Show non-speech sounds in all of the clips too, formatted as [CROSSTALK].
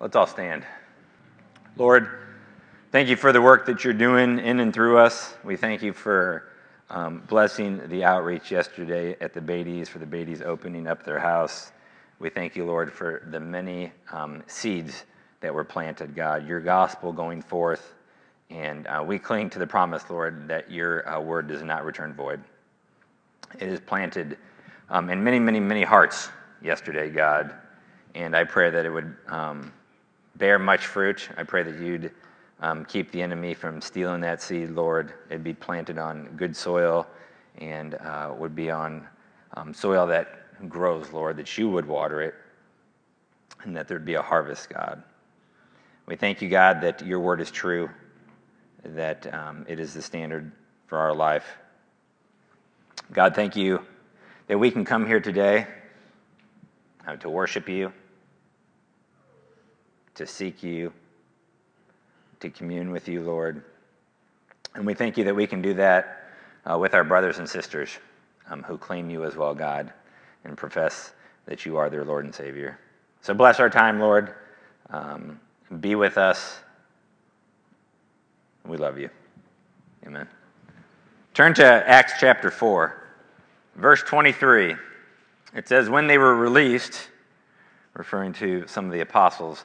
Let's all stand. Lord, thank you for the work that you're doing in and through us. We thank you for um, blessing the outreach yesterday at the Beatties, for the Beatties opening up their house. We thank you, Lord, for the many um, seeds that were planted, God, your gospel going forth. And uh, we cling to the promise, Lord, that your uh, word does not return void. It is planted um, in many, many, many hearts yesterday, God. And I pray that it would um, bear much fruit. I pray that you'd um, keep the enemy from stealing that seed, Lord. It'd be planted on good soil and uh, would be on um, soil that grows, Lord, that you would water it and that there'd be a harvest, God. We thank you, God, that your word is true, that um, it is the standard for our life. God, thank you that we can come here today uh, to worship you to seek you, to commune with you, Lord. And we thank you that we can do that uh, with our brothers and sisters um, who claim you as well, God, and profess that you are their Lord and Savior. So bless our time, Lord. Um, be with us. We love you. Amen. Turn to Acts chapter 4, verse 23. It says, When they were released, referring to some of the apostles,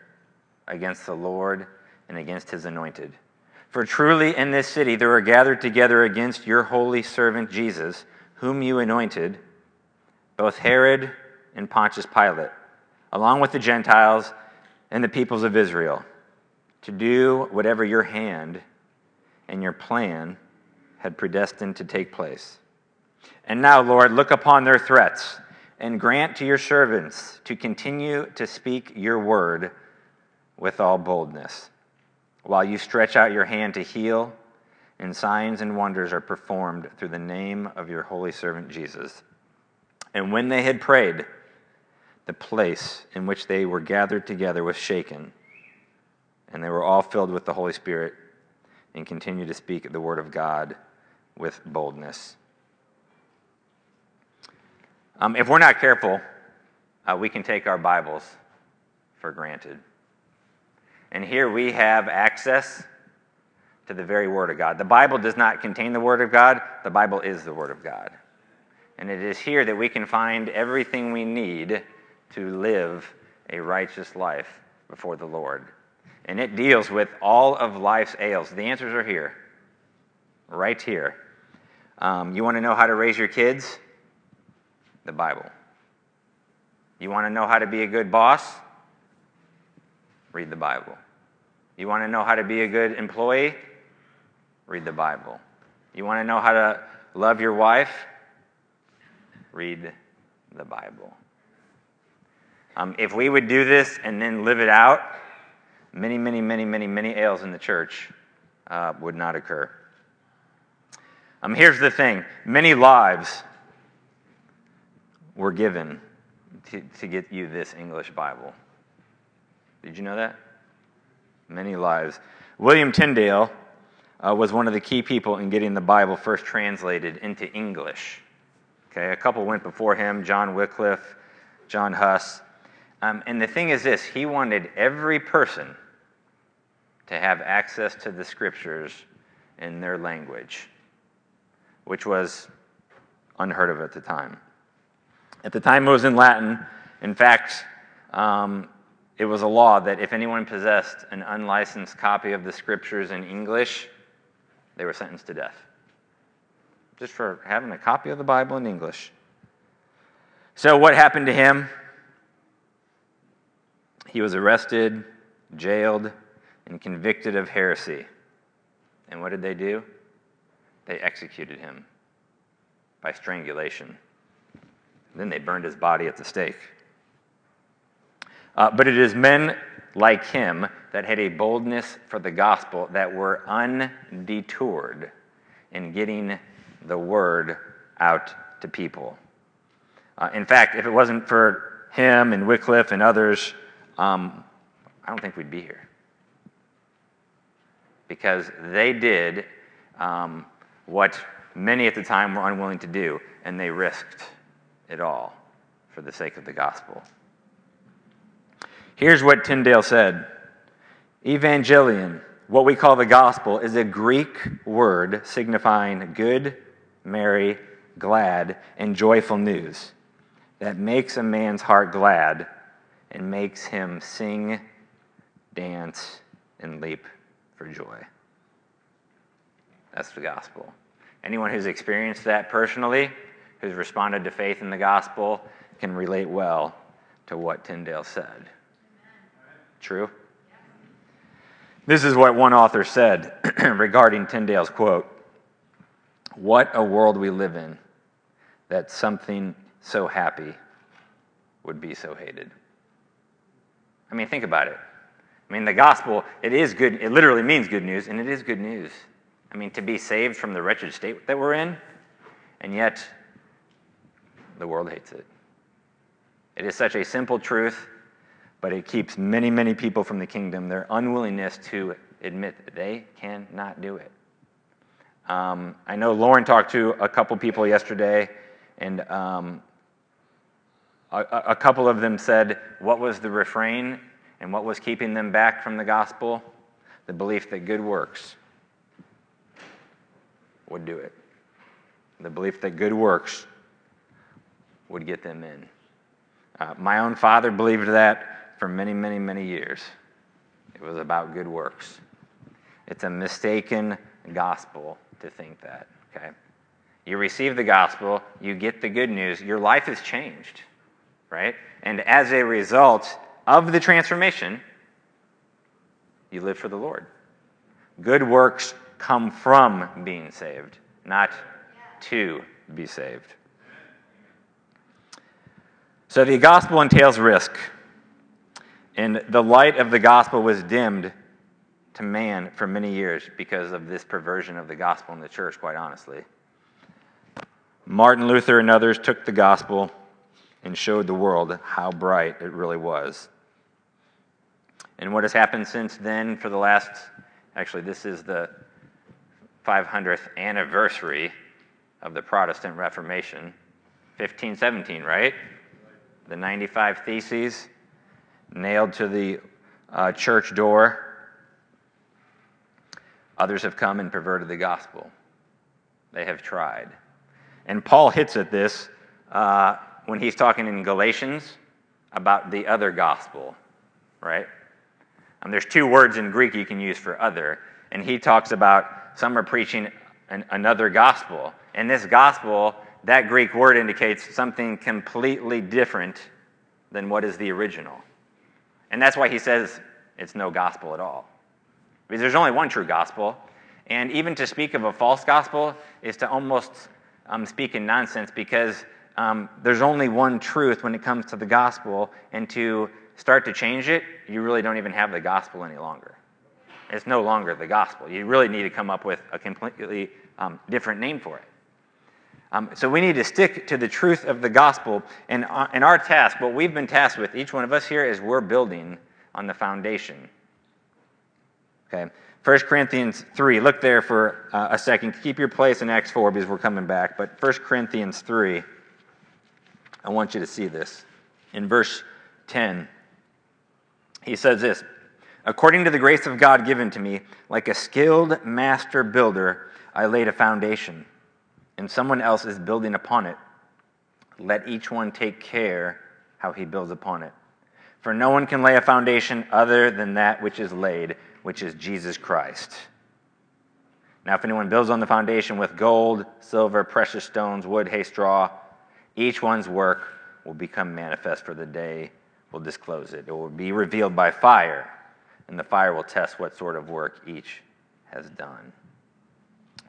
against the Lord and against his anointed. For truly in this city there are gathered together against your holy servant Jesus, whom you anointed, both Herod and Pontius Pilate, along with the Gentiles and the peoples of Israel, to do whatever your hand and your plan had predestined to take place. And now, Lord, look upon their threats and grant to your servants to continue to speak your word with all boldness, while you stretch out your hand to heal, and signs and wonders are performed through the name of your holy servant Jesus. And when they had prayed, the place in which they were gathered together was shaken, and they were all filled with the Holy Spirit and continued to speak the word of God with boldness. Um, if we're not careful, uh, we can take our Bibles for granted. And here we have access to the very Word of God. The Bible does not contain the Word of God, the Bible is the Word of God. And it is here that we can find everything we need to live a righteous life before the Lord. And it deals with all of life's ails. The answers are here, right here. Um, you want to know how to raise your kids? The Bible. You want to know how to be a good boss? Read the Bible. You want to know how to be a good employee? Read the Bible. You want to know how to love your wife? Read the Bible. Um, if we would do this and then live it out, many, many, many, many, many ails in the church uh, would not occur. Um, here's the thing many lives were given to, to get you this English Bible. Did you know that? Many lives. William Tyndale uh, was one of the key people in getting the Bible first translated into English. Okay, a couple went before him John Wycliffe, John Huss. Um, and the thing is this he wanted every person to have access to the scriptures in their language, which was unheard of at the time. At the time, it was in Latin. In fact, um, it was a law that if anyone possessed an unlicensed copy of the scriptures in English, they were sentenced to death. Just for having a copy of the Bible in English. So, what happened to him? He was arrested, jailed, and convicted of heresy. And what did they do? They executed him by strangulation. Then they burned his body at the stake. Uh, but it is men like him that had a boldness for the gospel that were undetoured in getting the word out to people. Uh, in fact, if it wasn't for him and Wycliffe and others, um, I don't think we'd be here. Because they did um, what many at the time were unwilling to do, and they risked it all for the sake of the gospel. Here's what Tyndale said Evangelion, what we call the gospel, is a Greek word signifying good, merry, glad, and joyful news that makes a man's heart glad and makes him sing, dance, and leap for joy. That's the gospel. Anyone who's experienced that personally, who's responded to faith in the gospel, can relate well to what Tyndale said. True? This is what one author said [CLEARS THROAT] regarding Tyndale's quote What a world we live in that something so happy would be so hated. I mean, think about it. I mean, the gospel, it is good, it literally means good news, and it is good news. I mean, to be saved from the wretched state that we're in, and yet the world hates it. It is such a simple truth, but it keeps many, many people from the kingdom, their unwillingness to admit that they cannot do it. Um, I know Lauren talked to a couple people yesterday, and um, a, a couple of them said what was the refrain and what was keeping them back from the gospel? The belief that good works would do it. The belief that good works would get them in. Uh, my own father believed that for many, many, many years. It was about good works. It's a mistaken gospel to think that, okay? You receive the gospel, you get the good news, your life is changed, right? And as a result of the transformation, you live for the Lord. Good works come from being saved, not to be saved. So the gospel entails risk. And the light of the gospel was dimmed to man for many years because of this perversion of the gospel in the church, quite honestly. Martin Luther and others took the gospel and showed the world how bright it really was. And what has happened since then for the last, actually, this is the 500th anniversary of the Protestant Reformation. 1517, right? The 95 Theses nailed to the uh, church door. Others have come and perverted the gospel. They have tried. And Paul hits at this uh, when he's talking in Galatians about the other gospel, right? And there's two words in Greek you can use for other. And he talks about some are preaching an, another gospel. And this gospel, that Greek word indicates something completely different than what is the original. And that's why he says it's no gospel at all. Because there's only one true gospel. And even to speak of a false gospel is to almost um, speak in nonsense because um, there's only one truth when it comes to the gospel. And to start to change it, you really don't even have the gospel any longer. It's no longer the gospel. You really need to come up with a completely um, different name for it. Um, so we need to stick to the truth of the gospel. And, uh, and our task, what we've been tasked with, each one of us here, is we're building on the foundation. Okay. 1 Corinthians 3. Look there for uh, a second. Keep your place in Acts 4 because we're coming back. But 1 Corinthians 3, I want you to see this. In verse 10, he says this According to the grace of God given to me, like a skilled master builder, I laid a foundation, and someone else is building upon it. Let each one take care how he builds upon it. For no one can lay a foundation other than that which is laid, which is Jesus Christ. Now, if anyone builds on the foundation with gold, silver, precious stones, wood, hay, straw, each one's work will become manifest, for the day will disclose it. It will be revealed by fire and the fire will test what sort of work each has done.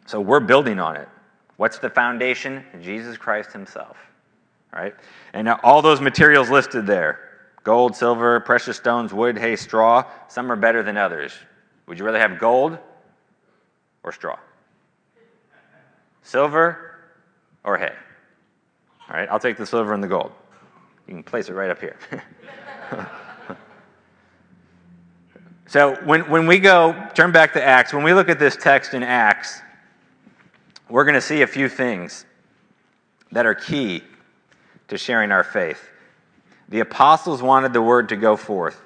So we're building on it. What's the foundation? Jesus Christ Himself. Right? And all those materials listed there Gold, silver, precious stones, wood, hay, straw. Some are better than others. Would you rather have gold or straw? Silver or hay? All right, I'll take the silver and the gold. You can place it right up here. [LAUGHS] so when, when we go, turn back to Acts, when we look at this text in Acts, we're going to see a few things that are key to sharing our faith. The apostles wanted the word to go forth,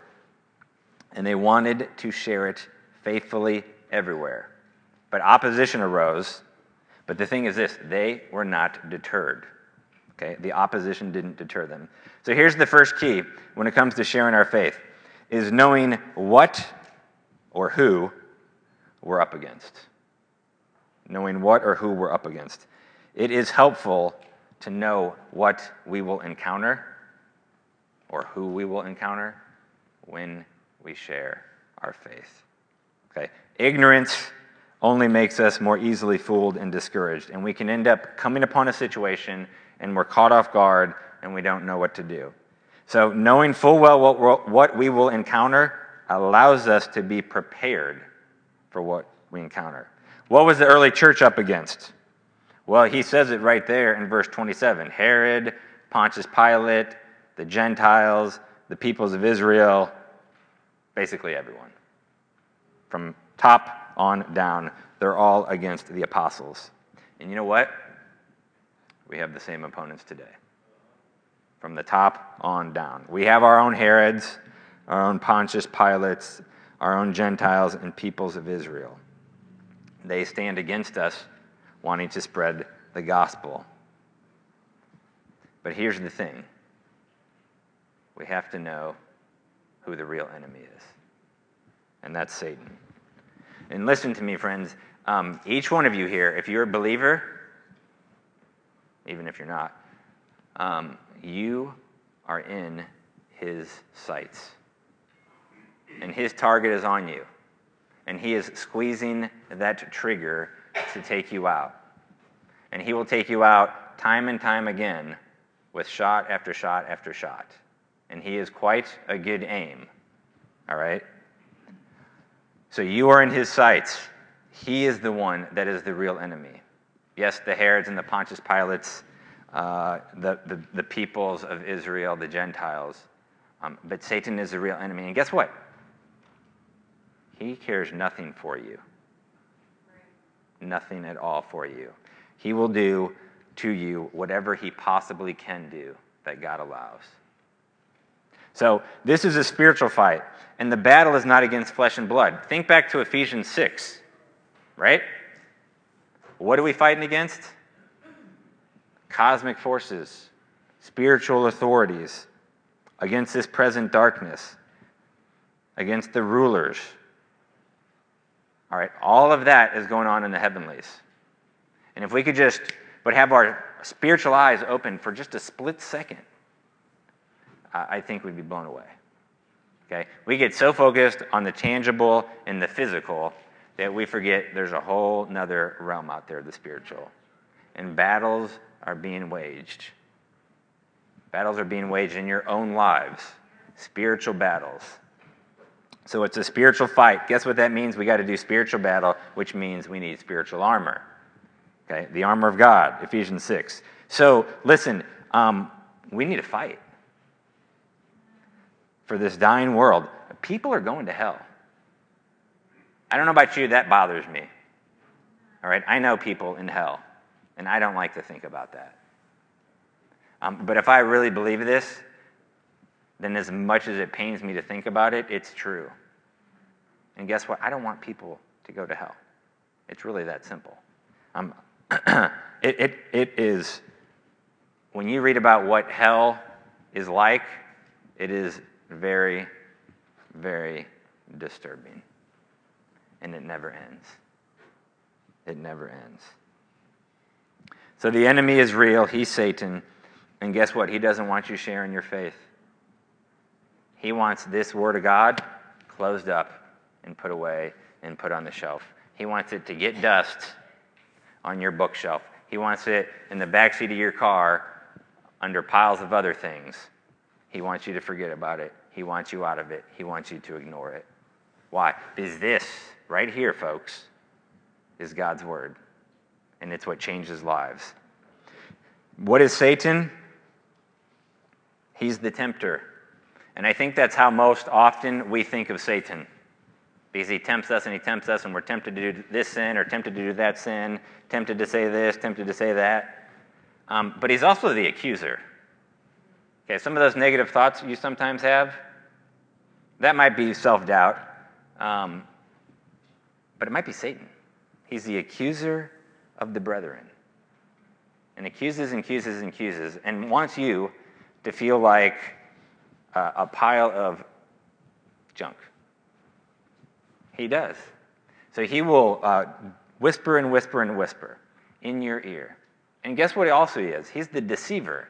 and they wanted to share it faithfully everywhere. But opposition arose. But the thing is this they were not deterred. Okay? The opposition didn't deter them. So here's the first key when it comes to sharing our faith is knowing what or who we're up against. Knowing what or who we're up against. It is helpful to know what we will encounter or who we will encounter when we share our faith. Okay? Ignorance only makes us more easily fooled and discouraged, and we can end up coming upon a situation and we're caught off guard and we don't know what to do. So, knowing full well what, what we will encounter allows us to be prepared for what we encounter. What was the early church up against? Well, he says it right there in verse 27 Herod, Pontius Pilate, the Gentiles, the peoples of Israel, basically everyone. From top on down, they're all against the apostles. And you know what? We have the same opponents today. From the top on down. We have our own Herods, our own Pontius Pilates, our own Gentiles, and peoples of Israel. They stand against us wanting to spread the gospel. But here's the thing we have to know who the real enemy is, and that's Satan. And listen to me, friends. Um, each one of you here, if you're a believer, even if you're not, um, you are in his sights. And his target is on you. And he is squeezing that trigger to take you out. And he will take you out time and time again with shot after shot after shot. And he is quite a good aim. All right? So you are in his sights. He is the one that is the real enemy. Yes, the Herods and the Pontius Pilates, uh, the, the, the, peoples of Israel, the Gentiles. Um, but Satan is the real enemy. And guess what? He cares nothing for you. Nothing at all for you. He will do to you whatever he possibly can do that God allows. So, this is a spiritual fight, and the battle is not against flesh and blood. Think back to Ephesians 6, right? What are we fighting against? Cosmic forces, spiritual authorities, against this present darkness, against the rulers. All right, all of that is going on in the heavenlies. And if we could just but have our spiritual eyes open for just a split second, I think we'd be blown away. Okay? We get so focused on the tangible and the physical that we forget there's a whole nother realm out there, the spiritual. And battles are being waged. Battles are being waged in your own lives, spiritual battles. So it's a spiritual fight. Guess what that means? We got to do spiritual battle, which means we need spiritual armor. Okay, the armor of God, Ephesians 6. So listen, um, we need to fight for this dying world. People are going to hell. I don't know about you, that bothers me. All right, I know people in hell, and I don't like to think about that. Um, but if I really believe this, then as much as it pains me to think about it, it's true. And guess what? I don't want people to go to hell. It's really that simple. Um, [CLEARS THROAT] it, it, it is, when you read about what hell is like, it is very, very disturbing. And it never ends. It never ends. So the enemy is real. He's Satan. And guess what? He doesn't want you sharing your faith. He wants this Word of God closed up and put away and put on the shelf. He wants it to get dust on your bookshelf. He wants it in the backseat of your car under piles of other things. He wants you to forget about it. He wants you out of it. He wants you to ignore it. Why? Because this, right here, folks, is God's word. And it's what changes lives. What is Satan? He's the tempter. And I think that's how most often we think of Satan. Because he tempts us and he tempts us, and we're tempted to do this sin or tempted to do that sin, tempted to say this, tempted to say that. Um, but he's also the accuser. Okay, some of those negative thoughts you sometimes have, that might be self doubt, um, but it might be Satan. He's the accuser of the brethren. And accuses and accuses and accuses and wants you to feel like uh, a pile of junk. He does. So he will uh, whisper and whisper and whisper in your ear. And guess what he also is? He's the deceiver.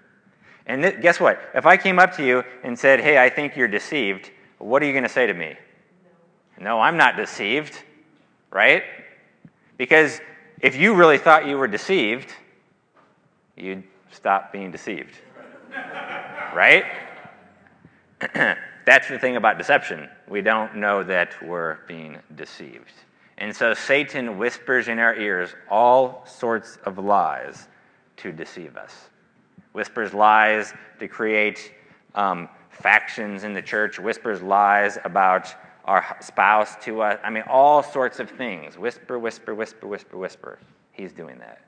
And th- guess what? If I came up to you and said, Hey, I think you're deceived, what are you going to say to me? No. no, I'm not deceived, right? Because if you really thought you were deceived, you'd stop being deceived. [LAUGHS] right? [CLEARS THROAT] That's the thing about deception. We don't know that we're being deceived. And so Satan whispers in our ears all sorts of lies to deceive us. Whispers lies to create um, factions in the church, whispers lies about our spouse to us. I mean, all sorts of things. Whisper, whisper, whisper, whisper, whisper. He's doing that.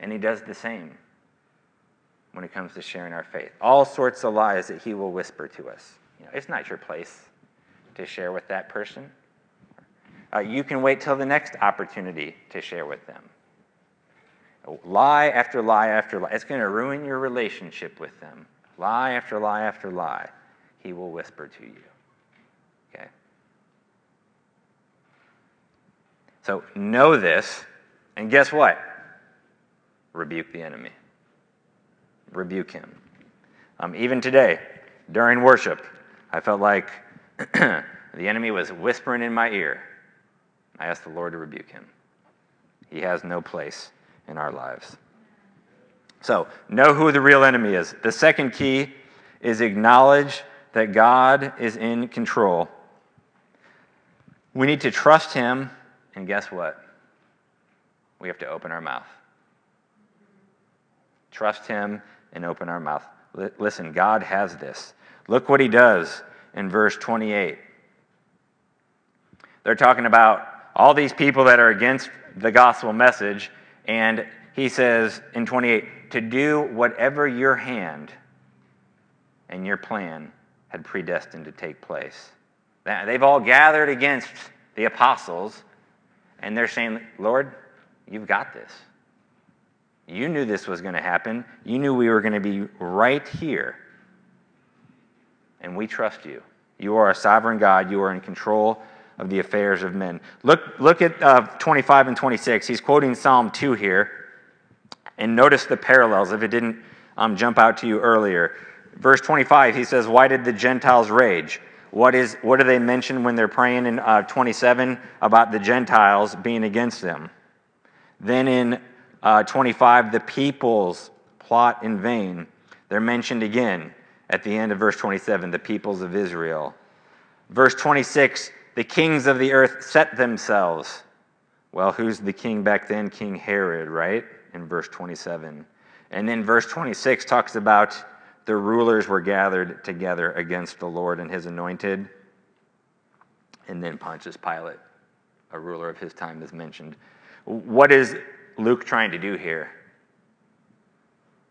And he does the same when it comes to sharing our faith. All sorts of lies that he will whisper to us. You know, it's not your place to share with that person. Uh, you can wait till the next opportunity to share with them. Lie after lie after lie. It's going to ruin your relationship with them. Lie after lie after lie. He will whisper to you. Okay? So know this, and guess what? Rebuke the enemy. Rebuke him. Um, even today, during worship, I felt like [CLEARS THROAT] the enemy was whispering in my ear. I asked the Lord to rebuke him. He has no place in our lives. So, know who the real enemy is. The second key is acknowledge that God is in control. We need to trust Him, and guess what? We have to open our mouth. Trust Him and open our mouth. Listen, God has this. Look what He does in verse 28. They're talking about all these people that are against the gospel message, and He says in 28 to do whatever your hand and your plan had predestined to take place. They've all gathered against the apostles, and they're saying, Lord, you've got this. You knew this was going to happen. You knew we were going to be right here. And we trust you. You are a sovereign God. You are in control of the affairs of men. Look, look at uh, 25 and 26. He's quoting Psalm 2 here. And notice the parallels if it didn't um, jump out to you earlier. Verse 25, he says, Why did the Gentiles rage? What, is, what do they mention when they're praying in uh, 27 about the Gentiles being against them? Then in uh, 25, the peoples plot in vain. They're mentioned again at the end of verse 27, the peoples of Israel. Verse 26, the kings of the earth set themselves. Well, who's the king back then? King Herod, right? In verse 27. And then verse 26 talks about the rulers were gathered together against the Lord and his anointed. And then Pontius Pilate, a ruler of his time, is mentioned. What is Luke trying to do here?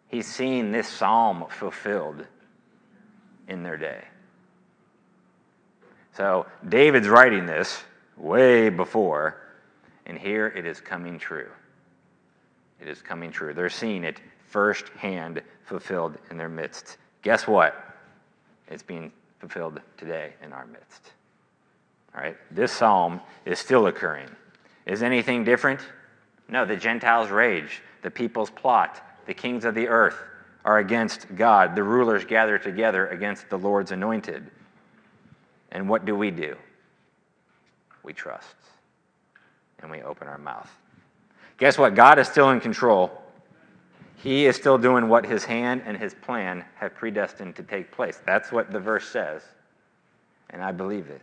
He's seeing this psalm fulfilled in their day. So David's writing this way before, and here it is coming true. It is coming true. They're seeing it firsthand fulfilled in their midst. Guess what? It's being fulfilled today in our midst. All right? This psalm is still occurring. Is anything different? No, the Gentiles rage, the peoples plot, the kings of the earth are against God, the rulers gather together against the Lord's anointed. And what do we do? We trust and we open our mouth. Guess what? God is still in control. He is still doing what his hand and his plan have predestined to take place. That's what the verse says, and I believe it.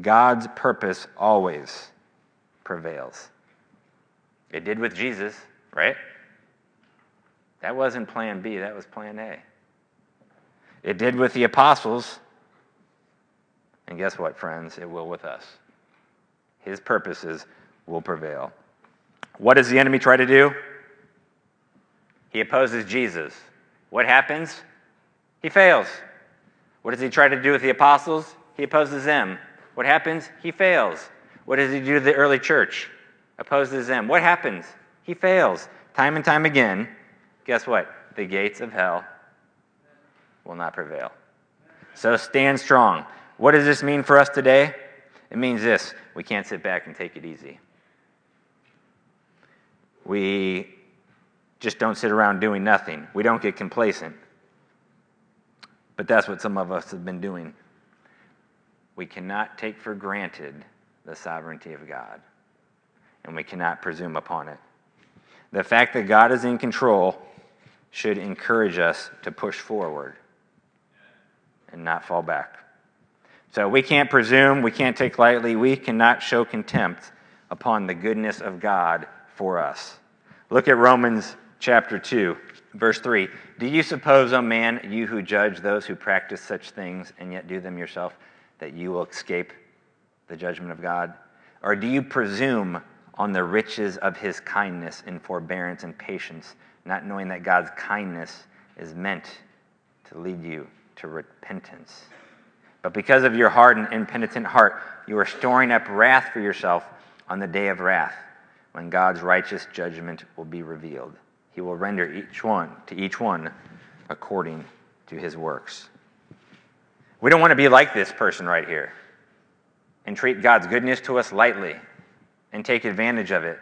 God's purpose always prevails. It did with Jesus, right? That wasn't plan B, that was plan A. It did with the apostles. And guess what, friends? It will with us. His purposes will prevail. What does the enemy try to do? He opposes Jesus. What happens? He fails. What does he try to do with the apostles? He opposes them. What happens? He fails. What does he do to the early church? Opposes them. What happens? He fails. Time and time again. Guess what? The gates of hell will not prevail. So stand strong. What does this mean for us today? It means this we can't sit back and take it easy. We just don't sit around doing nothing. We don't get complacent. But that's what some of us have been doing. We cannot take for granted the sovereignty of God, and we cannot presume upon it. The fact that God is in control should encourage us to push forward and not fall back. So we can't presume, we can't take lightly, we cannot show contempt upon the goodness of God for us. Look at Romans chapter 2, verse 3. Do you suppose, O oh man, you who judge those who practice such things and yet do them yourself, that you will escape the judgment of God? Or do you presume on the riches of his kindness and forbearance and patience, not knowing that God's kindness is meant to lead you to repentance? But because of your hard and impenitent heart, you are storing up wrath for yourself on the day of wrath, when God's righteous judgment will be revealed. He will render each one to each one according to his works. We don't want to be like this person right here and treat God's goodness to us lightly and take advantage of it,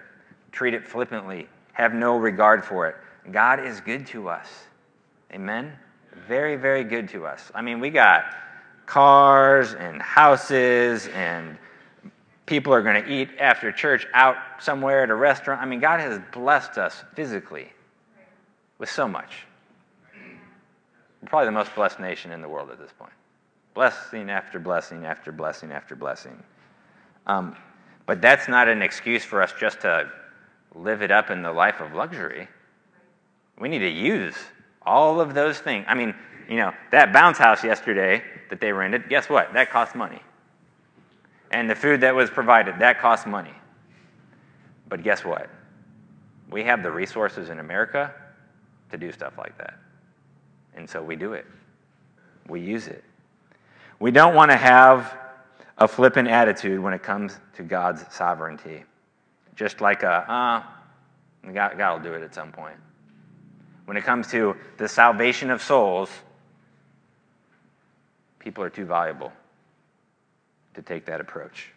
treat it flippantly, have no regard for it. God is good to us. Amen? Very, very good to us. I mean, we got cars and houses and people are going to eat after church out somewhere at a restaurant. I mean, God has blessed us physically with so much. We're probably the most blessed nation in the world at this point. Blessing after blessing after blessing after blessing. Um, but that's not an excuse for us just to live it up in the life of luxury. We need to use all of those things. I mean, you know, that bounce house yesterday that they rented, guess what? That cost money. And the food that was provided, that cost money. But guess what? We have the resources in America to do stuff like that. And so we do it, we use it. We don't want to have a flippant attitude when it comes to God's sovereignty. Just like a, uh, God, God will do it at some point. When it comes to the salvation of souls, people are too valuable to take that approach.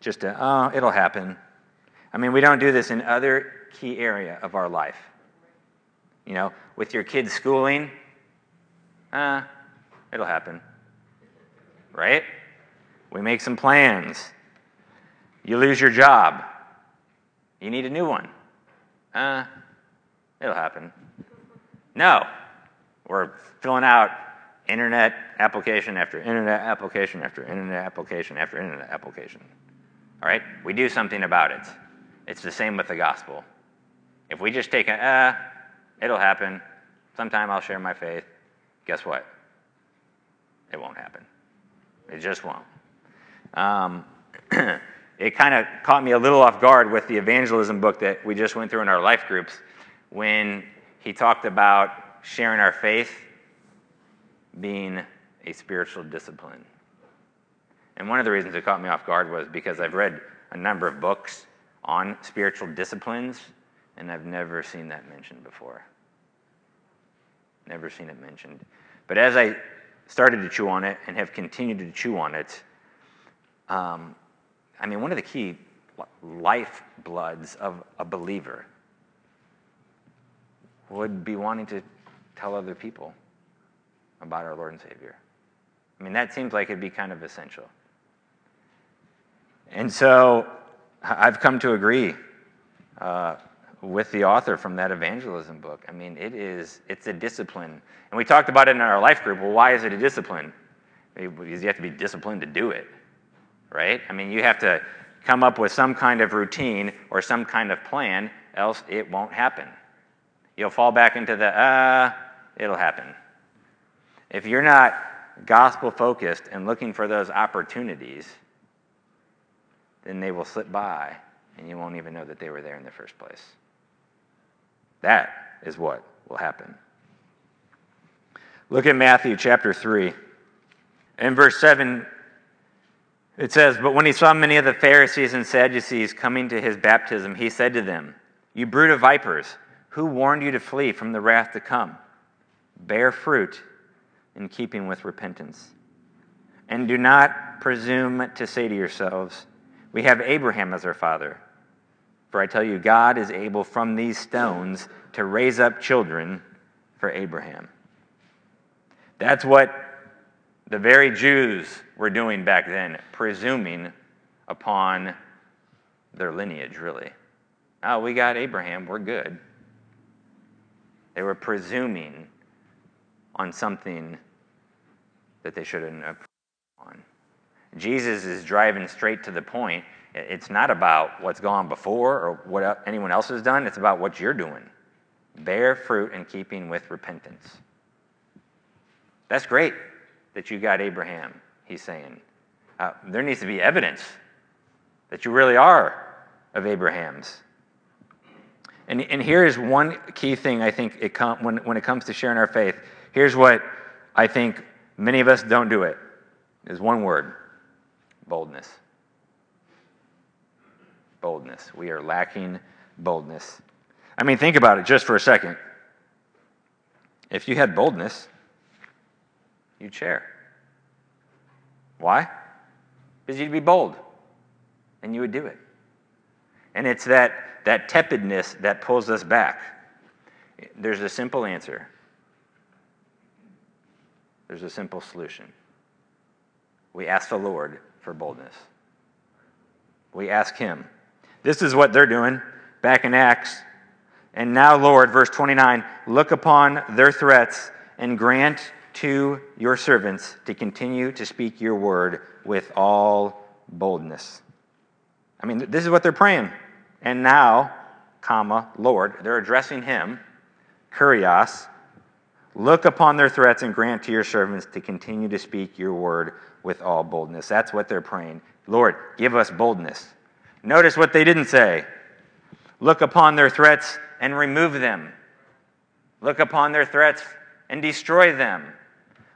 Just to, oh, it'll happen. I mean, we don't do this in other key area of our life. You know, with your kids' schooling, uh, it'll happen. Right? We make some plans. You lose your job. You need a new one. Uh, it'll happen. No. We're filling out internet application after internet application after internet application after internet application. All right? We do something about it. It's the same with the gospel. If we just take a, uh, it'll happen. Sometime I'll share my faith. Guess what? It won't happen. It just won't. Um, [CLEARS THROAT] it kind of caught me a little off guard with the evangelism book that we just went through in our life groups when he talked about sharing our faith being a spiritual discipline. And one of the reasons it caught me off guard was because I've read a number of books on spiritual disciplines, and I've never seen that mentioned before. Never seen it mentioned. But as I started to chew on it and have continued to chew on it, um, I mean, one of the key lifebloods of a believer would be wanting to tell other people about our Lord and Savior. I mean, that seems like it'd be kind of essential. And so I've come to agree uh, with the author from that evangelism book. I mean, it is it's a discipline. And we talked about it in our life group. Well, why is it a discipline? Because you have to be disciplined to do it. Right? I mean, you have to come up with some kind of routine or some kind of plan, else it won't happen. You'll fall back into the uh, it'll happen. If you're not gospel focused and looking for those opportunities, then they will slip by and you won't even know that they were there in the first place. That is what will happen. Look at Matthew chapter 3. In verse 7, it says, But when he saw many of the Pharisees and Sadducees coming to his baptism, he said to them, You brood of vipers, who warned you to flee from the wrath to come? Bear fruit in keeping with repentance. And do not presume to say to yourselves, We have Abraham as our father. For I tell you, God is able from these stones to raise up children for Abraham. That's what the very Jews were doing back then, presuming upon their lineage, really. Oh, we got Abraham, we're good. They were presuming on something that they shouldn't have on. Jesus is driving straight to the point. It's not about what's gone before or what anyone else has done, it's about what you're doing. Bear fruit in keeping with repentance. That's great that you got Abraham, he's saying. Uh, there needs to be evidence that you really are of Abraham's. And, and here is one key thing I think it com- when, when it comes to sharing our faith. Here's what I think many of us don't do it. Is one word boldness. Boldness. We are lacking boldness. I mean, think about it just for a second. If you had boldness, you'd share. Why? Because you'd be bold and you would do it. And it's that, that tepidness that pulls us back. There's a simple answer there's a simple solution. We ask the Lord for boldness. We ask Him. This is what they're doing back in Acts. And now, Lord, verse 29 look upon their threats and grant to your servants to continue to speak your word with all boldness. I mean, this is what they're praying. And now, comma, Lord, they're addressing Him, Kurios, Look upon their threats and grant to your servants to continue to speak your word with all boldness. That's what they're praying. Lord, give us boldness. Notice what they didn't say. Look upon their threats and remove them. Look upon their threats and destroy them.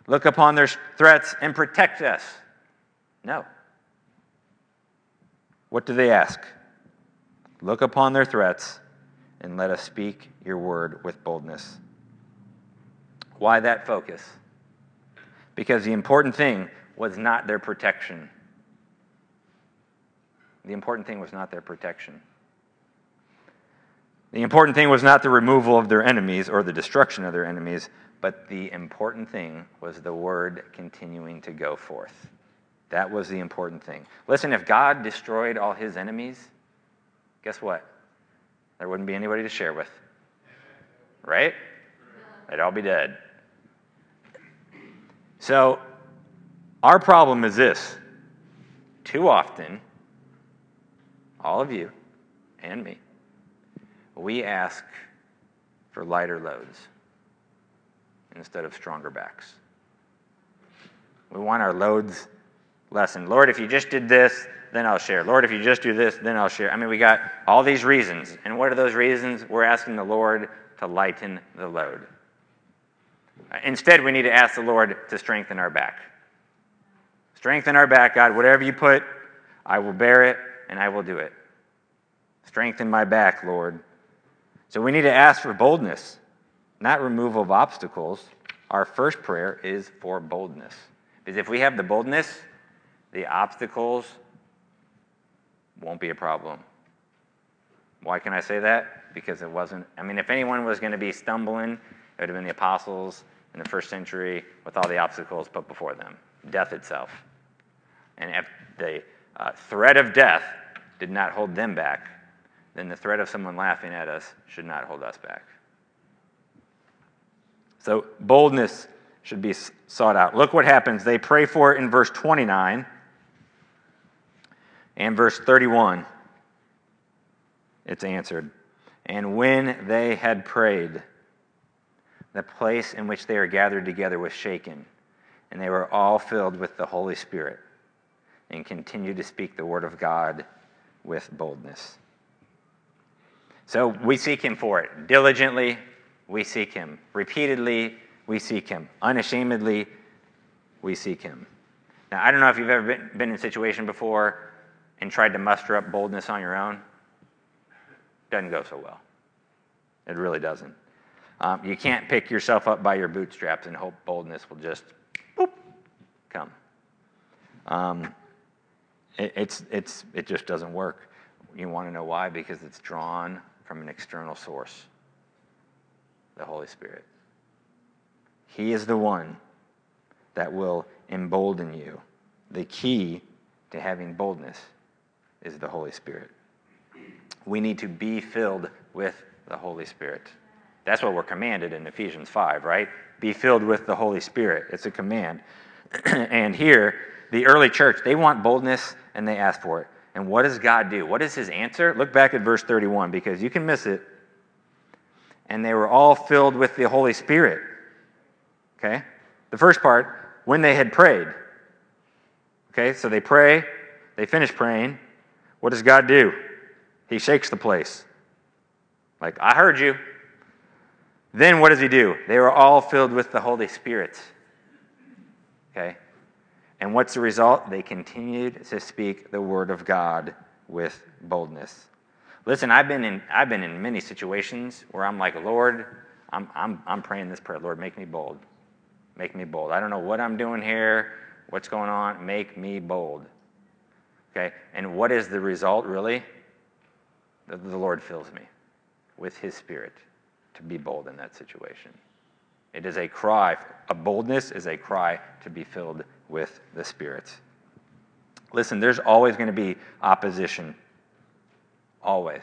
Look upon their threats and protect us. No. What do they ask? Look upon their threats and let us speak your word with boldness. Why that focus? Because the important thing was not their protection. The important thing was not their protection. The important thing was not the removal of their enemies or the destruction of their enemies, but the important thing was the word continuing to go forth. That was the important thing. Listen, if God destroyed all his enemies, guess what? There wouldn't be anybody to share with. Right? They'd all be dead. So, our problem is this too often, all of you and me, we ask for lighter loads instead of stronger backs. We want our loads lessened. Lord, if you just did this, then I'll share. Lord, if you just do this, then I'll share. I mean, we got all these reasons. And what are those reasons? We're asking the Lord to lighten the load. Instead, we need to ask the Lord to strengthen our back. Strengthen our back, God. Whatever you put, I will bear it and I will do it. Strengthen my back, Lord. So we need to ask for boldness, not removal of obstacles. Our first prayer is for boldness. Because if we have the boldness, the obstacles won't be a problem. Why can I say that? Because it wasn't. I mean, if anyone was going to be stumbling it would have been the apostles in the first century with all the obstacles put before them death itself. And if the uh, threat of death did not hold them back, then the threat of someone laughing at us should not hold us back. So, boldness should be sought out. Look what happens. They pray for it in verse 29 and verse 31. It's answered. And when they had prayed, the place in which they were gathered together was shaken, and they were all filled with the Holy Spirit and continued to speak the word of God with boldness. So we seek him for it. Diligently, we seek him. Repeatedly, we seek him. Unashamedly, we seek him. Now, I don't know if you've ever been, been in a situation before and tried to muster up boldness on your own. Doesn't go so well. It really doesn't. Um, you can't pick yourself up by your bootstraps and hope boldness will just boop, come. Um, it, it's, it's, it just doesn't work. You want to know why? Because it's drawn from an external source the Holy Spirit. He is the one that will embolden you. The key to having boldness is the Holy Spirit. We need to be filled with the Holy Spirit. That's what we're commanded in Ephesians 5, right? Be filled with the Holy Spirit. It's a command. [CLEARS THROAT] and here, the early church, they want boldness and they ask for it. And what does God do? What is his answer? Look back at verse 31 because you can miss it. And they were all filled with the Holy Spirit. Okay? The first part, when they had prayed. Okay, so they pray, they finish praying. What does God do? He shakes the place. Like, I heard you. Then what does he do? They were all filled with the Holy Spirit. Okay? And what's the result? They continued to speak the word of God with boldness. Listen, I've been in, I've been in many situations where I'm like, Lord, I'm, I'm, I'm praying this prayer. Lord, make me bold. Make me bold. I don't know what I'm doing here, what's going on. Make me bold. Okay? And what is the result, really? The, the Lord fills me with His Spirit to be bold in that situation. It is a cry, a boldness is a cry to be filled with the Spirit. Listen, there's always going to be opposition. Always.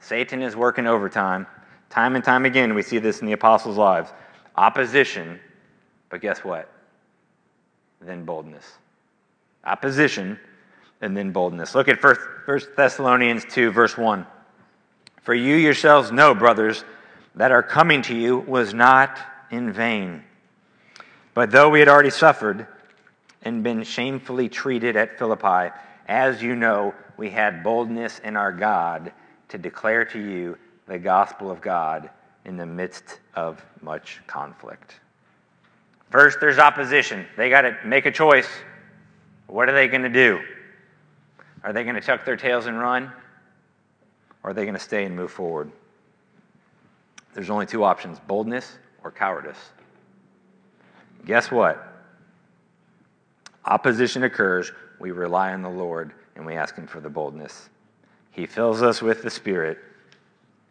Satan is working overtime. Time and time again, we see this in the apostles' lives. Opposition, but guess what? Then boldness. Opposition, and then boldness. Look at 1 Thessalonians 2, verse 1. For you yourselves know, brothers, that our coming to you was not in vain. But though we had already suffered, and been shamefully treated at Philippi. As you know, we had boldness in our God to declare to you the gospel of God in the midst of much conflict. First, there's opposition. They got to make a choice. What are they going to do? Are they going to tuck their tails and run? Or are they going to stay and move forward? There's only two options boldness or cowardice. Guess what? opposition occurs, we rely on the Lord and we ask Him for the boldness. He fills us with the Spirit,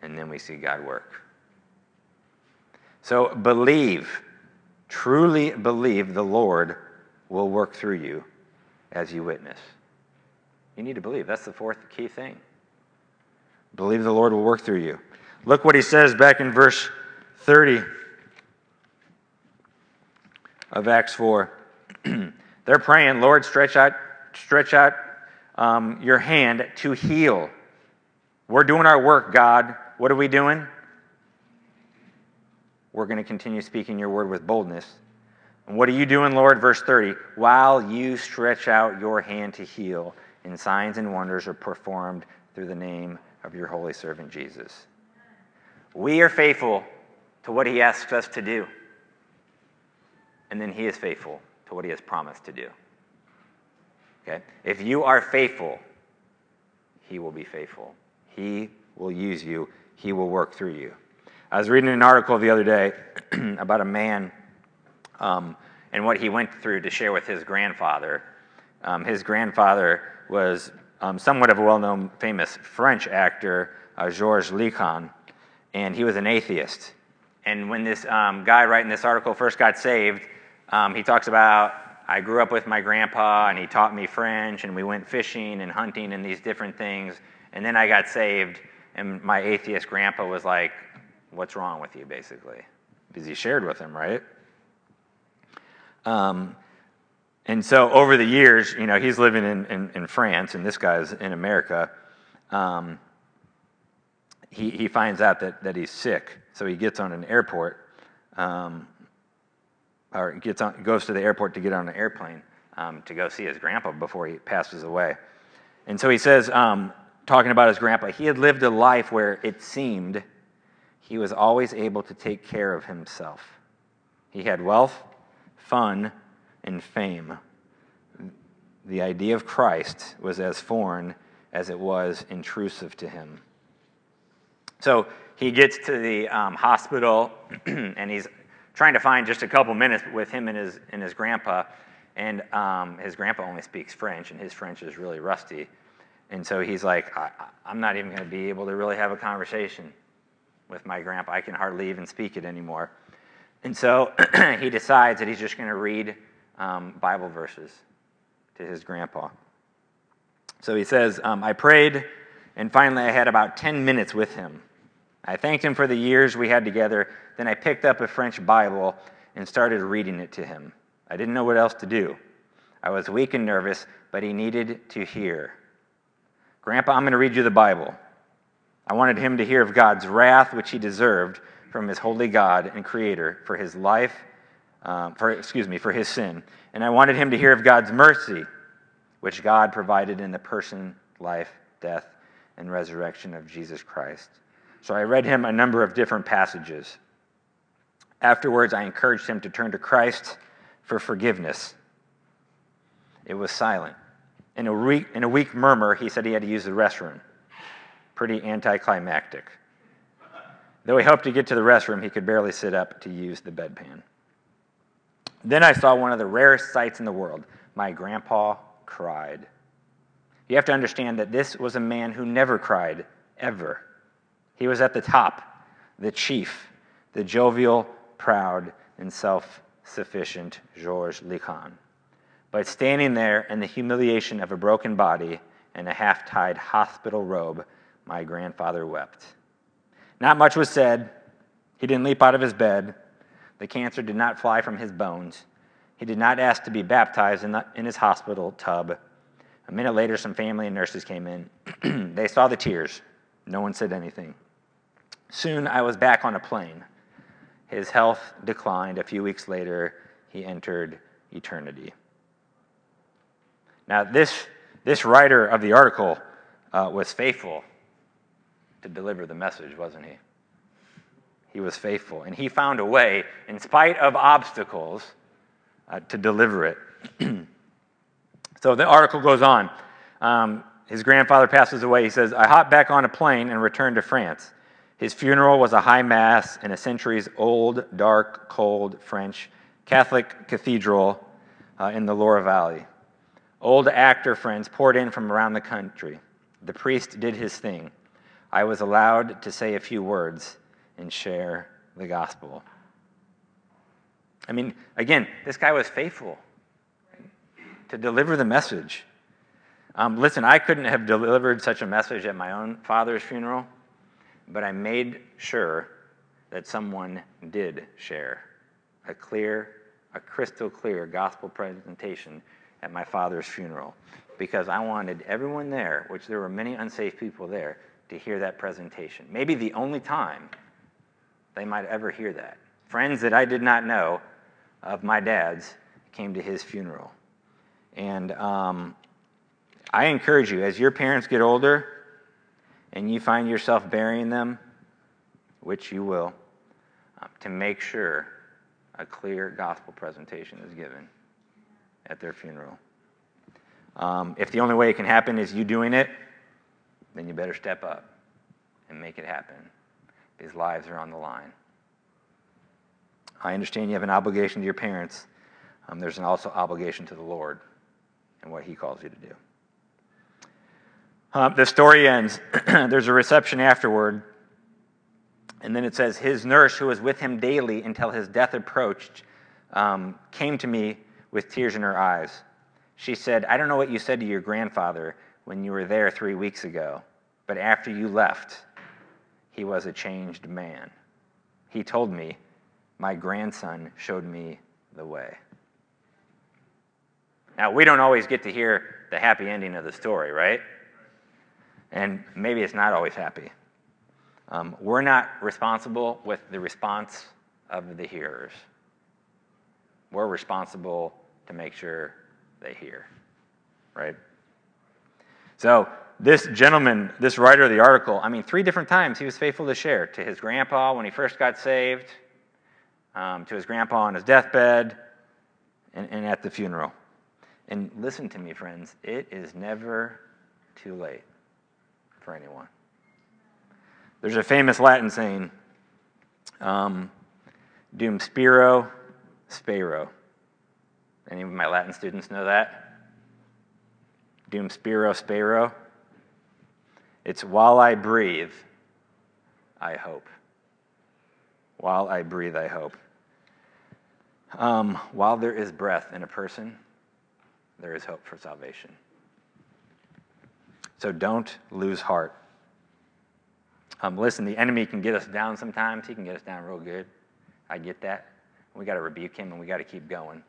and then we see God work. So believe, truly believe the Lord will work through you as you witness. You need to believe. That's the fourth key thing. Believe the Lord will work through you. Look what he says back in verse 30 of Acts 4. [CLEARS THROAT] They're praying, Lord, stretch out, stretch out um, your hand to heal. We're doing our work, God. What are we doing? We're going to continue speaking your word with boldness. And what are you doing, Lord? Verse 30 While you stretch out your hand to heal, and signs and wonders are performed through the name of your holy servant Jesus. We are faithful to what he asks us to do, and then he is faithful to what he has promised to do. Okay? If you are faithful, he will be faithful. He will use you, he will work through you. I was reading an article the other day [CLEARS THROAT] about a man um, and what he went through to share with his grandfather. Um, his grandfather was um, somewhat of a well known, famous French actor, uh, Georges Lecan, and he was an atheist. And when this um, guy writing this article first got saved, um, he talks about I grew up with my grandpa and he taught me French and we went fishing and hunting and these different things. And then I got saved And my atheist grandpa was like, What's wrong with you, basically? Because he shared with him, right? Um, and so over the years, you know, he's living in, in, in France, and this guy's in America. Um, he, he finds out that, that he's sick, so he gets on an airport, um, or gets on, goes to the airport to get on an airplane um, to go see his grandpa before he passes away. And so he says, um, talking about his grandpa, he had lived a life where it seemed he was always able to take care of himself. He had wealth, fun, and fame. The idea of Christ was as foreign as it was intrusive to him. So he gets to the um, hospital [CLEARS THROAT] and he's trying to find just a couple minutes with him and his, and his grandpa. And um, his grandpa only speaks French, and his French is really rusty. And so he's like, I, am not even going to be able to really have a conversation with my grandpa. I can hardly even speak it anymore. And so [CLEARS THROAT] he decides that he's just going to read um, Bible verses to his grandpa. So he says, um, I prayed, and finally I had about 10 minutes with him. I thanked him for the years we had together. Then I picked up a French Bible and started reading it to him. I didn't know what else to do. I was weak and nervous, but he needed to hear. Grandpa, I'm going to read you the Bible. I wanted him to hear of God's wrath, which he deserved from his holy God and Creator for his life, um, for excuse me, for his sin, and I wanted him to hear of God's mercy, which God provided in the person, life, death, and resurrection of Jesus Christ. So I read him a number of different passages. Afterwards, I encouraged him to turn to Christ for forgiveness. It was silent. In a weak, in a weak murmur, he said he had to use the restroom. Pretty anticlimactic. Though he hoped to get to the restroom, he could barely sit up to use the bedpan. Then I saw one of the rarest sights in the world. My grandpa cried. You have to understand that this was a man who never cried, ever. He was at the top, the chief, the jovial, proud, and self sufficient Georges Licon. But standing there in the humiliation of a broken body and a half tied hospital robe, my grandfather wept. Not much was said. He didn't leap out of his bed. The cancer did not fly from his bones. He did not ask to be baptized in, the, in his hospital tub. A minute later, some family and nurses came in. [CLEARS THROAT] they saw the tears. No one said anything. Soon I was back on a plane. His health declined. A few weeks later, he entered eternity. Now, this, this writer of the article uh, was faithful to deliver the message, wasn't he? He was faithful, and he found a way, in spite of obstacles, uh, to deliver it. [CLEARS THROAT] so the article goes on. Um, his grandfather passes away. He says, I hopped back on a plane and returned to France. His funeral was a high mass in a centuries old, dark, cold French Catholic cathedral uh, in the Loire Valley. Old actor friends poured in from around the country. The priest did his thing. I was allowed to say a few words and share the gospel. I mean, again, this guy was faithful to deliver the message. Um, listen, I couldn't have delivered such a message at my own father's funeral, but I made sure that someone did share a clear, a crystal clear gospel presentation at my father's funeral because I wanted everyone there, which there were many unsafe people there, to hear that presentation. Maybe the only time they might ever hear that. Friends that I did not know of my dad's came to his funeral. And um, I encourage you, as your parents get older and you find yourself burying them, which you will, um, to make sure a clear gospel presentation is given at their funeral. Um, if the only way it can happen is you doing it, then you better step up and make it happen. These lives are on the line. I understand you have an obligation to your parents. Um, there's an also obligation to the Lord and what He calls you to do. Uh, the story ends. [CLEARS THROAT] there's a reception afterward. And then it says, His nurse, who was with him daily until his death approached, um, came to me with tears in her eyes. She said, I don't know what you said to your grandfather when you were there three weeks ago, but after you left, he was a changed man. He told me, My grandson showed me the way. Now, we don't always get to hear the happy ending of the story, right? And maybe it's not always happy. Um, we're not responsible with the response of the hearers. We're responsible to make sure they hear, right? So, this gentleman, this writer of the article, I mean, three different times he was faithful to share to his grandpa when he first got saved, um, to his grandpa on his deathbed, and, and at the funeral. And listen to me, friends, it is never too late for anyone. There's a famous Latin saying, um, dum spiro, spero. Any of my Latin students know that? Dum spiro, spero. It's while I breathe, I hope. While I breathe, I hope. Um, while there is breath in a person, there is hope for salvation. So don't lose heart. Um, listen, the enemy can get us down sometimes. He can get us down real good. I get that. We got to rebuke him and we got to keep going.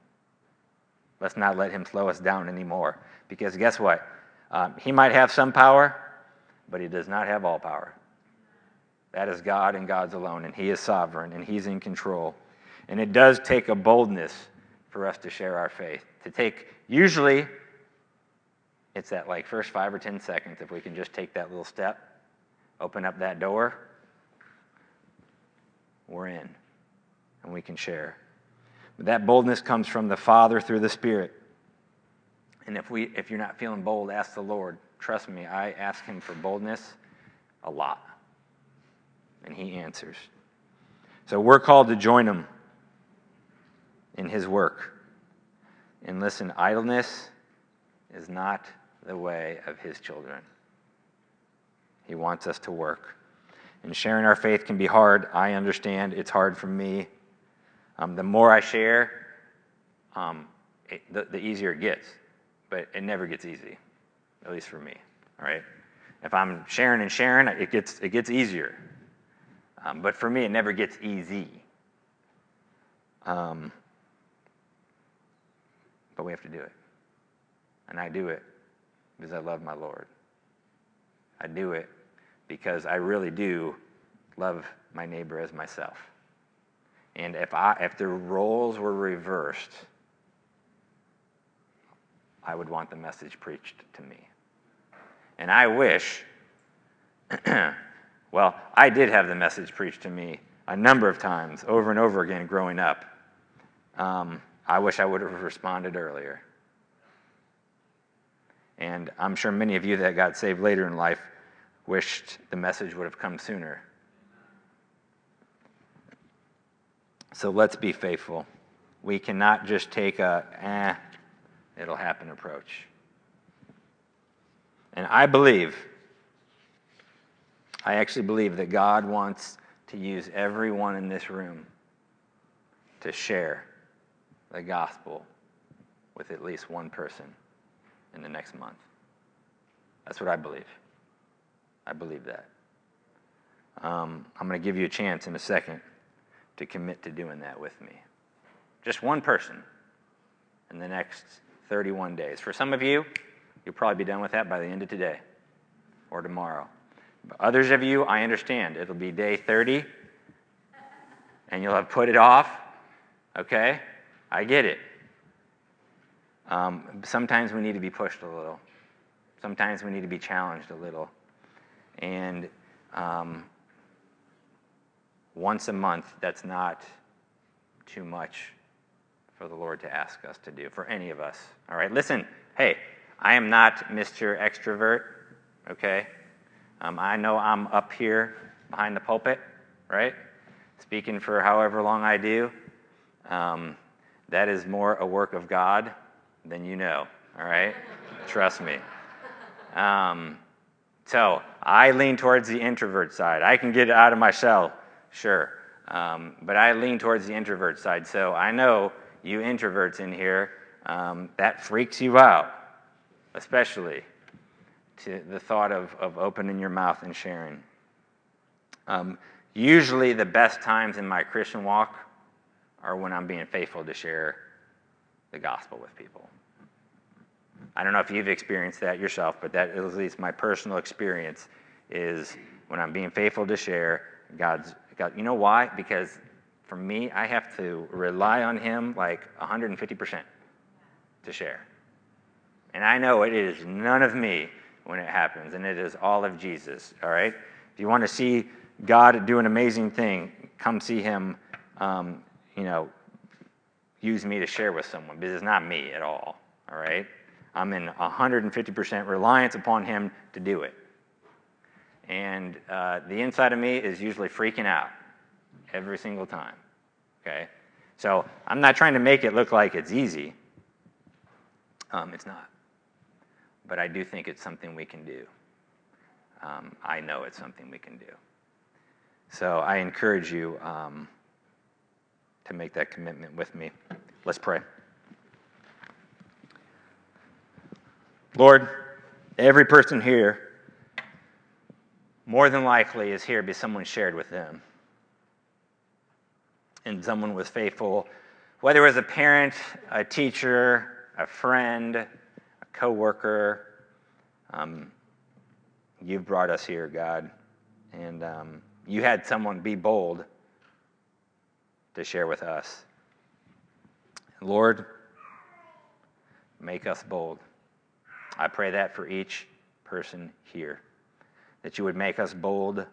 Let's not let him slow us down anymore. Because guess what? Um, he might have some power, but he does not have all power. That is God and God's alone, and He is sovereign and He's in control. And it does take a boldness for us to share our faith. To take, usually, it's that like first five or ten seconds, if we can just take that little step, open up that door, we're in, and we can share. But that boldness comes from the Father through the Spirit. And if, we, if you're not feeling bold, ask the Lord. Trust me, I ask Him for boldness a lot. And He answers. So we're called to join Him in His work. And listen, idleness is not the way of His children. He wants us to work. And sharing our faith can be hard. I understand it's hard for me. Um, the more I share, um, it, the, the easier it gets. But it never gets easy at least for me. All right, if I'm sharing and sharing, it gets it gets easier. Um, but for me, it never gets easy. Um, but we have to do it, and I do it because I love my Lord. I do it because I really do love my neighbor as myself. And if I if the roles were reversed, I would want the message preached to me. And I wish, [CLEARS THROAT] well, I did have the message preached to me a number of times over and over again growing up. Um, I wish I would have responded earlier. And I'm sure many of you that got saved later in life wished the message would have come sooner. So let's be faithful. We cannot just take a, eh, it'll happen approach. And I believe, I actually believe that God wants to use everyone in this room to share the gospel with at least one person in the next month. That's what I believe. I believe that. Um, I'm going to give you a chance in a second to commit to doing that with me. Just one person in the next 31 days. For some of you, You'll probably be done with that by the end of today or tomorrow. But others of you, I understand. It'll be day 30 and you'll have put it off. Okay? I get it. Um, sometimes we need to be pushed a little. Sometimes we need to be challenged a little. And um, once a month, that's not too much for the Lord to ask us to do, for any of us. All right? Listen, hey, I am not Mr. Extrovert, okay? Um, I know I'm up here behind the pulpit, right? Speaking for however long I do. Um, that is more a work of God than you know, all right? Trust me. Um, so I lean towards the introvert side. I can get out of my shell, sure. Um, but I lean towards the introvert side. So I know you introverts in here, um, that freaks you out especially to the thought of, of opening your mouth and sharing. Um, usually, the best times in my Christian walk are when I'm being faithful to share the gospel with people. I don't know if you've experienced that yourself, but that at least my personal experience is when I'm being faithful to share God's God. You know why? Because for me, I have to rely on Him like 150% to share. And I know it is none of me when it happens, and it is all of Jesus, all right? If you want to see God do an amazing thing, come see Him, um, you know, use me to share with someone, because it's not me at all, all right? I'm in 150% reliance upon Him to do it. And uh, the inside of me is usually freaking out every single time, okay? So I'm not trying to make it look like it's easy. Um, it's not but I do think it's something we can do. Um, I know it's something we can do. So I encourage you um, to make that commitment with me. Let's pray. Lord, every person here, more than likely, is here because someone shared with them. And someone was faithful, whether it was a parent, a teacher, a friend, a coworker. Um, you've brought us here, God, and um, you had someone be bold to share with us. Lord, make us bold. I pray that for each person here, that you would make us bold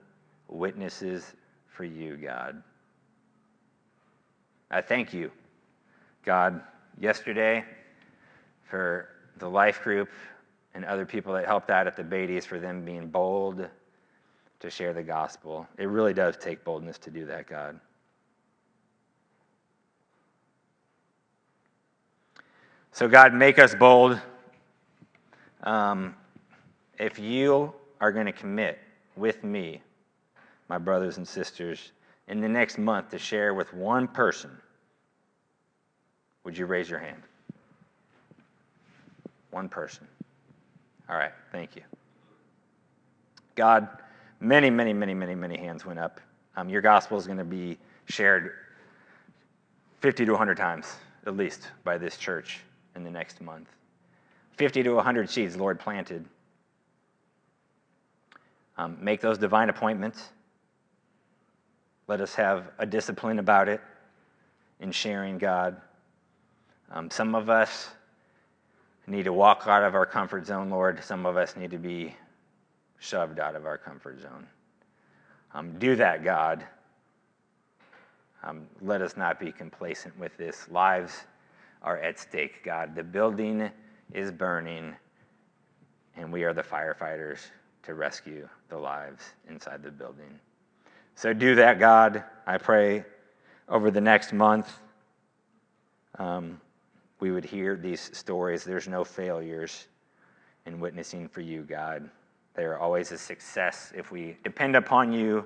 witnesses for you, God. I thank you, God, yesterday for the life group and other people that helped out at the Beatties for them being bold to share the gospel. It really does take boldness to do that, God. So, God, make us bold. Um, if you are going to commit with me, my brothers and sisters, in the next month to share with one person, would you raise your hand? One person. All right, thank you. God, many, many, many, many, many hands went up. Um, your gospel is going to be shared 50 to 100 times, at least, by this church in the next month. 50 to 100 seeds, Lord, planted. Um, make those divine appointments. Let us have a discipline about it in sharing God. Um, some of us need to walk out of our comfort zone, Lord. Some of us need to be shoved out of our comfort zone. Um, do that, God. Um, let us not be complacent with this. Lives are at stake, God. The building is burning, and we are the firefighters to rescue the lives inside the building. So do that, God. I pray over the next month. Um, we would hear these stories. There's no failures in witnessing for you, God. They are always a success if we depend upon you,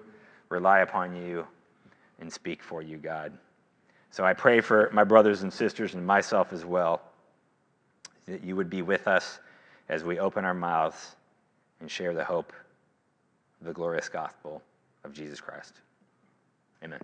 rely upon you, and speak for you, God. So I pray for my brothers and sisters and myself as well that you would be with us as we open our mouths and share the hope of the glorious gospel of Jesus Christ. Amen.